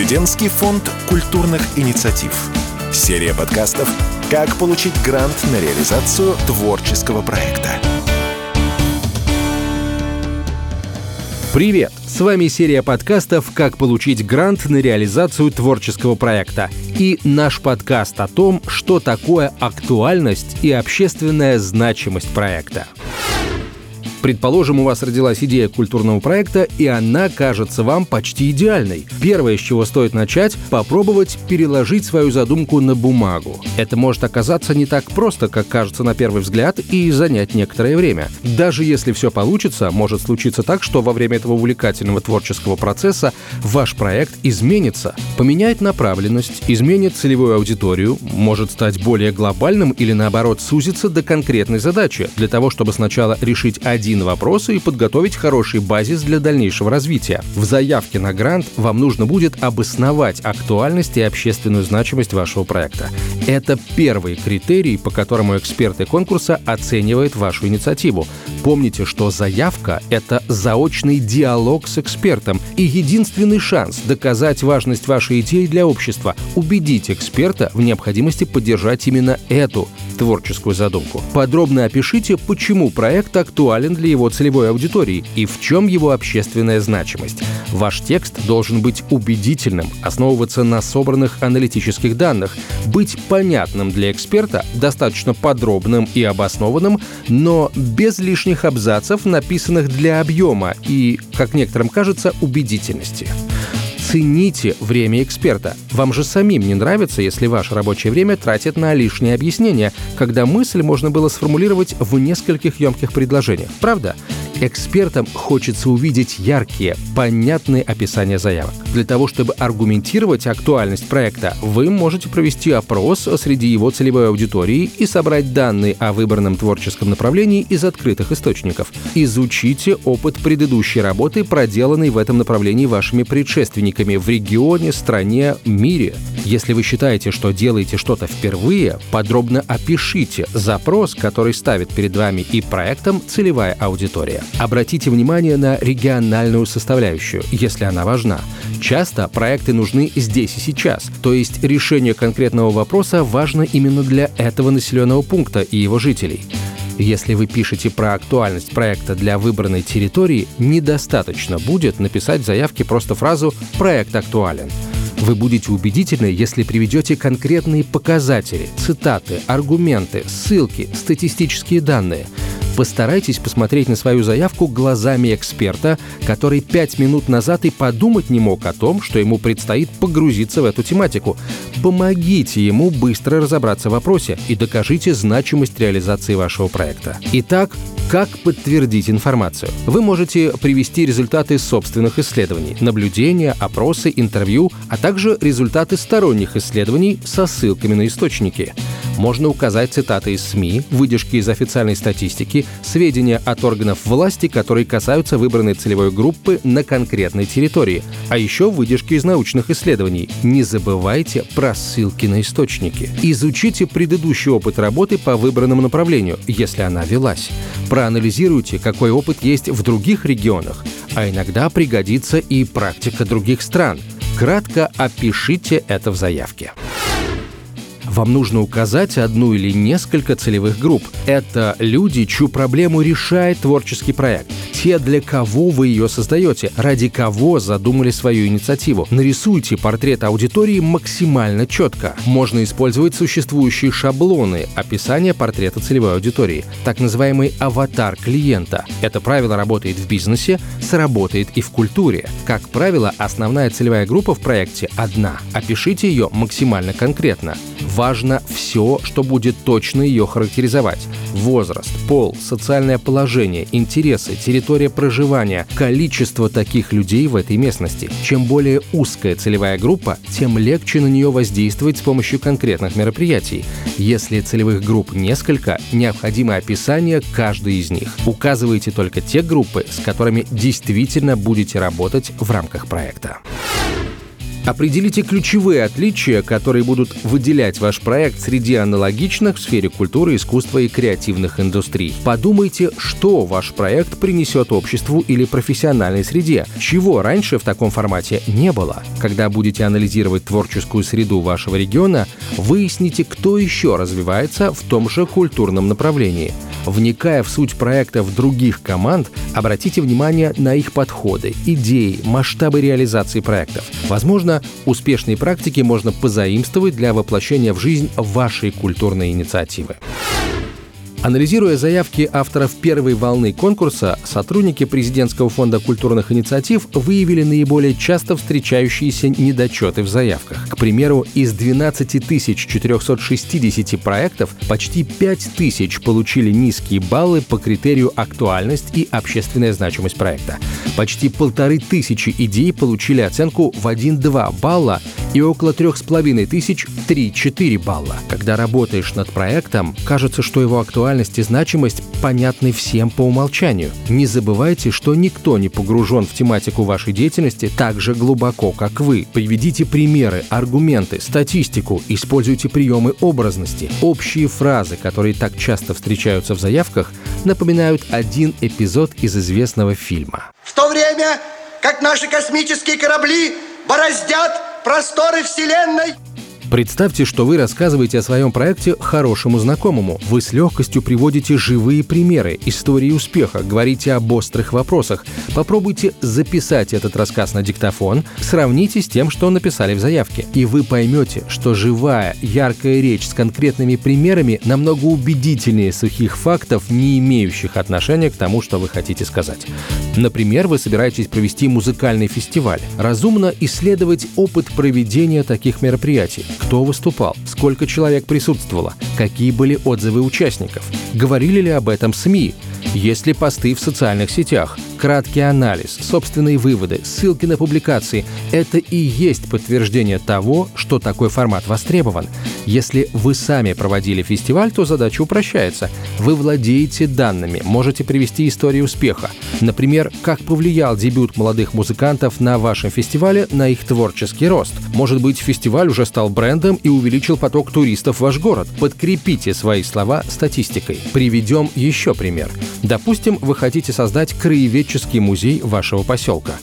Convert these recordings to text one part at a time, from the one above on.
Президентский фонд культурных инициатив. Серия подкастов «Как получить грант на реализацию творческого проекта». Привет! С вами серия подкастов «Как получить грант на реализацию творческого проекта» и наш подкаст о том, что такое актуальность и общественная значимость проекта. Предположим, у вас родилась идея культурного проекта, и она кажется вам почти идеальной. Первое, с чего стоит начать, попробовать переложить свою задумку на бумагу. Это может оказаться не так просто, как кажется на первый взгляд, и занять некоторое время. Даже если все получится, может случиться так, что во время этого увлекательного творческого процесса ваш проект изменится, поменяет направленность, изменит целевую аудиторию, может стать более глобальным или наоборот сузиться до конкретной задачи, для того, чтобы сначала решить один один вопрос и подготовить хороший базис для дальнейшего развития. В заявке на грант вам нужно будет обосновать актуальность и общественную значимость вашего проекта. Это первый критерий, по которому эксперты конкурса оценивают вашу инициативу. Помните, что заявка — это заочный диалог с экспертом и единственный шанс доказать важность вашей идеи для общества, убедить эксперта в необходимости поддержать именно эту творческую задумку. Подробно опишите, почему проект актуален для его целевой аудитории и в чем его общественная значимость. Ваш текст должен быть убедительным, основываться на собранных аналитических данных, быть понятным для эксперта, достаточно подробным и обоснованным, но без лишних абзацев, написанных для объема и, как некоторым кажется, убедительности. Цените время эксперта. Вам же самим не нравится, если ваше рабочее время тратит на лишние объяснения, когда мысль можно было сформулировать в нескольких емких предложениях. Правда? Экспертам хочется увидеть яркие, понятные описания заявок. Для того, чтобы аргументировать актуальность проекта, вы можете провести опрос среди его целевой аудитории и собрать данные о выбранном творческом направлении из открытых источников. Изучите опыт предыдущей работы, проделанной в этом направлении вашими предшественниками в регионе, стране, мире. Если вы считаете, что делаете что-то впервые, подробно опишите запрос, который ставит перед вами и проектом целевая аудитория. Обратите внимание на региональную составляющую, если она важна. Часто проекты нужны здесь и сейчас, то есть решение конкретного вопроса важно именно для этого населенного пункта и его жителей. Если вы пишете про актуальность проекта для выбранной территории, недостаточно будет написать в заявке просто фразу «проект актуален». Вы будете убедительны, если приведете конкретные показатели, цитаты, аргументы, ссылки, статистические данные – Постарайтесь посмотреть на свою заявку глазами эксперта, который пять минут назад и подумать не мог о том, что ему предстоит погрузиться в эту тематику. Помогите ему быстро разобраться в вопросе и докажите значимость реализации вашего проекта. Итак, как подтвердить информацию? Вы можете привести результаты собственных исследований, наблюдения, опросы, интервью, а также результаты сторонних исследований со ссылками на источники. Можно указать цитаты из СМИ, выдержки из официальной статистики, сведения от органов власти, которые касаются выбранной целевой группы на конкретной территории, а еще выдержки из научных исследований. Не забывайте про ссылки на источники. Изучите предыдущий опыт работы по выбранному направлению, если она велась проанализируйте, какой опыт есть в других регионах, а иногда пригодится и практика других стран. Кратко опишите это в заявке. Вам нужно указать одну или несколько целевых групп. Это люди, чью проблему решает творческий проект те, для кого вы ее создаете, ради кого задумали свою инициативу. Нарисуйте портрет аудитории максимально четко. Можно использовать существующие шаблоны описания портрета целевой аудитории, так называемый аватар клиента. Это правило работает в бизнесе, сработает и в культуре. Как правило, основная целевая группа в проекте одна. Опишите ее максимально конкретно. Важно все, что будет точно ее характеризовать. Возраст, пол, социальное положение, интересы, территория территория проживания, количество таких людей в этой местности. Чем более узкая целевая группа, тем легче на нее воздействовать с помощью конкретных мероприятий. Если целевых групп несколько, необходимо описание каждой из них. Указывайте только те группы, с которыми действительно будете работать в рамках проекта. Определите ключевые отличия, которые будут выделять ваш проект среди аналогичных в сфере культуры, искусства и креативных индустрий. Подумайте, что ваш проект принесет обществу или профессиональной среде, чего раньше в таком формате не было. Когда будете анализировать творческую среду вашего региона, выясните, кто еще развивается в том же культурном направлении. Вникая в суть проектов других команд, обратите внимание на их подходы, идеи, масштабы реализации проектов. Возможно, успешные практики можно позаимствовать для воплощения в жизнь вашей культурной инициативы. Анализируя заявки авторов первой волны конкурса, сотрудники Президентского фонда культурных инициатив выявили наиболее часто встречающиеся недочеты в заявках. К примеру, из 12 460 проектов почти 5 тысяч получили низкие баллы по критерию актуальность и общественная значимость проекта. Почти полторы тысячи идей получили оценку в 1-2 балла и около трех с половиной тысяч 3-4 балла. Когда работаешь над проектом, кажется, что его актуальность и значимость понятны всем по умолчанию. Не забывайте, что никто не погружен в тематику вашей деятельности так же глубоко, как вы. Приведите примеры, аргументы, статистику, используйте приемы образности. Общие фразы, которые так часто встречаются в заявках, напоминают один эпизод из известного фильма. В то время, как наши космические корабли бороздят просторы Вселенной. Представьте, что вы рассказываете о своем проекте хорошему знакомому. Вы с легкостью приводите живые примеры, истории успеха, говорите об острых вопросах. Попробуйте записать этот рассказ на диктофон, сравните с тем, что написали в заявке. И вы поймете, что живая, яркая речь с конкретными примерами намного убедительнее сухих фактов, не имеющих отношения к тому, что вы хотите сказать. Например, вы собираетесь провести музыкальный фестиваль. Разумно исследовать опыт проведения таких мероприятий кто выступал, сколько человек присутствовало, какие были отзывы участников, говорили ли об этом СМИ, есть ли посты в социальных сетях, краткий анализ, собственные выводы, ссылки на публикации – это и есть подтверждение того, что такой формат востребован. Если вы сами проводили фестиваль, то задача упрощается. Вы владеете данными, можете привести историю успеха. Например, как повлиял дебют молодых музыкантов на вашем фестивале на их творческий рост. Может быть, фестиваль уже стал брендом и увеличил поток туристов в ваш город. Подкрепите свои слова статистикой. Приведем еще пример. Допустим, вы хотите создать краеведческий музей вашего поселка.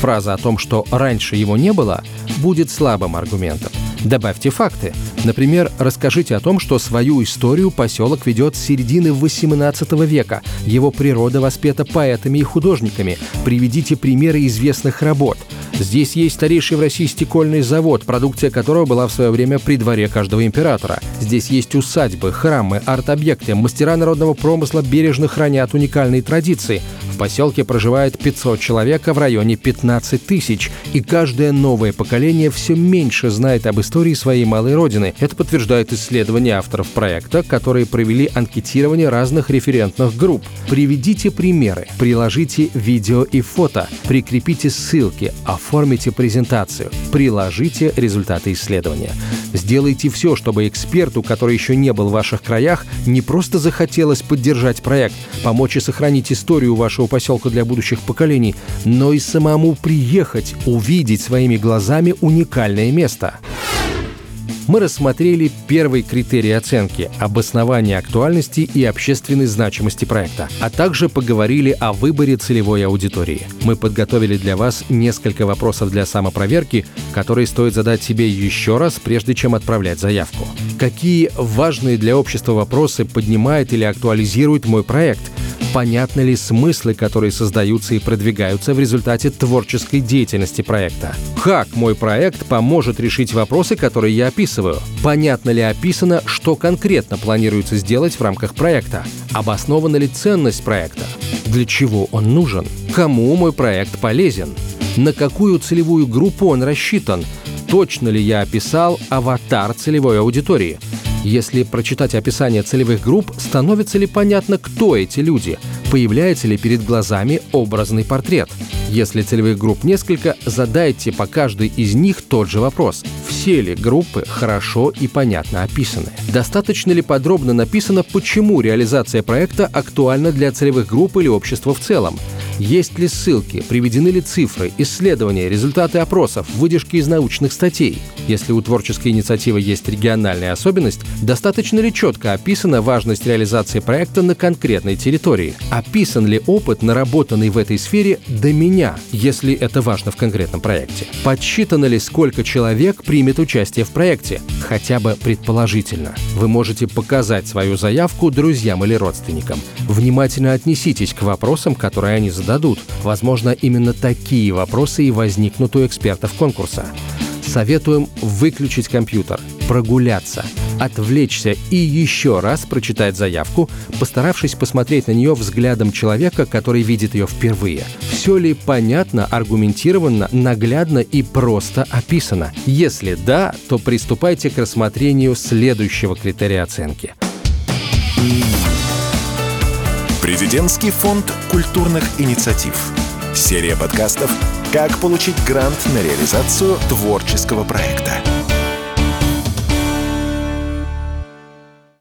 Фраза о том, что раньше его не было, будет слабым аргументом. Добавьте факты. Например, расскажите о том, что свою историю поселок ведет с середины XVIII века. Его природа воспета поэтами и художниками. Приведите примеры известных работ. Здесь есть старейший в России стекольный завод, продукция которого была в свое время при дворе каждого императора. Здесь есть усадьбы, храмы, арт-объекты, мастера народного промысла бережно хранят уникальные традиции. В поселке проживает 500 человек, а в районе 15 тысяч. И каждое новое поколение все меньше знает об истории своей малой родины. Это подтверждает исследования авторов проекта, которые провели анкетирование разных референтных групп. Приведите примеры, приложите видео и фото, прикрепите ссылки, оформите презентацию, приложите результаты исследования. Сделайте все, чтобы эксперту, который еще не был в ваших краях, не просто захотелось поддержать проект, помочь и сохранить историю вашего поселка для будущих поколений, но и самому приехать, увидеть своими глазами уникальное место мы рассмотрели первый критерий оценки – обоснование актуальности и общественной значимости проекта, а также поговорили о выборе целевой аудитории. Мы подготовили для вас несколько вопросов для самопроверки, которые стоит задать себе еще раз, прежде чем отправлять заявку. Какие важные для общества вопросы поднимает или актуализирует мой проект – понятны ли смыслы, которые создаются и продвигаются в результате творческой деятельности проекта. Как мой проект поможет решить вопросы, которые я описываю? Понятно ли описано, что конкретно планируется сделать в рамках проекта? Обоснована ли ценность проекта? Для чего он нужен? Кому мой проект полезен? На какую целевую группу он рассчитан? Точно ли я описал аватар целевой аудитории? Если прочитать описание целевых групп, становится ли понятно, кто эти люди? Появляется ли перед глазами образный портрет? Если целевых групп несколько, задайте по каждой из них тот же вопрос. Все ли группы хорошо и понятно описаны? Достаточно ли подробно написано, почему реализация проекта актуальна для целевых групп или общества в целом? Есть ли ссылки, приведены ли цифры, исследования, результаты опросов, выдержки из научных статей? Если у творческой инициативы есть региональная особенность, достаточно ли четко описана важность реализации проекта на конкретной территории? Описан ли опыт, наработанный в этой сфере до меня, если это важно в конкретном проекте? Подсчитано ли, сколько человек примет участие в проекте? Хотя бы предположительно. Вы можете показать свою заявку друзьям или родственникам. Внимательно отнеситесь к вопросам, которые они зададут. Возможно, именно такие вопросы и возникнут у экспертов конкурса. Советуем выключить компьютер, прогуляться, отвлечься и еще раз прочитать заявку, постаравшись посмотреть на нее взглядом человека, который видит ее впервые. Все ли понятно, аргументированно, наглядно и просто описано? Если да, то приступайте к рассмотрению следующего критерия оценки. Президентский фонд культурных инициатив. Серия подкастов «Как получить грант на реализацию творческого проекта».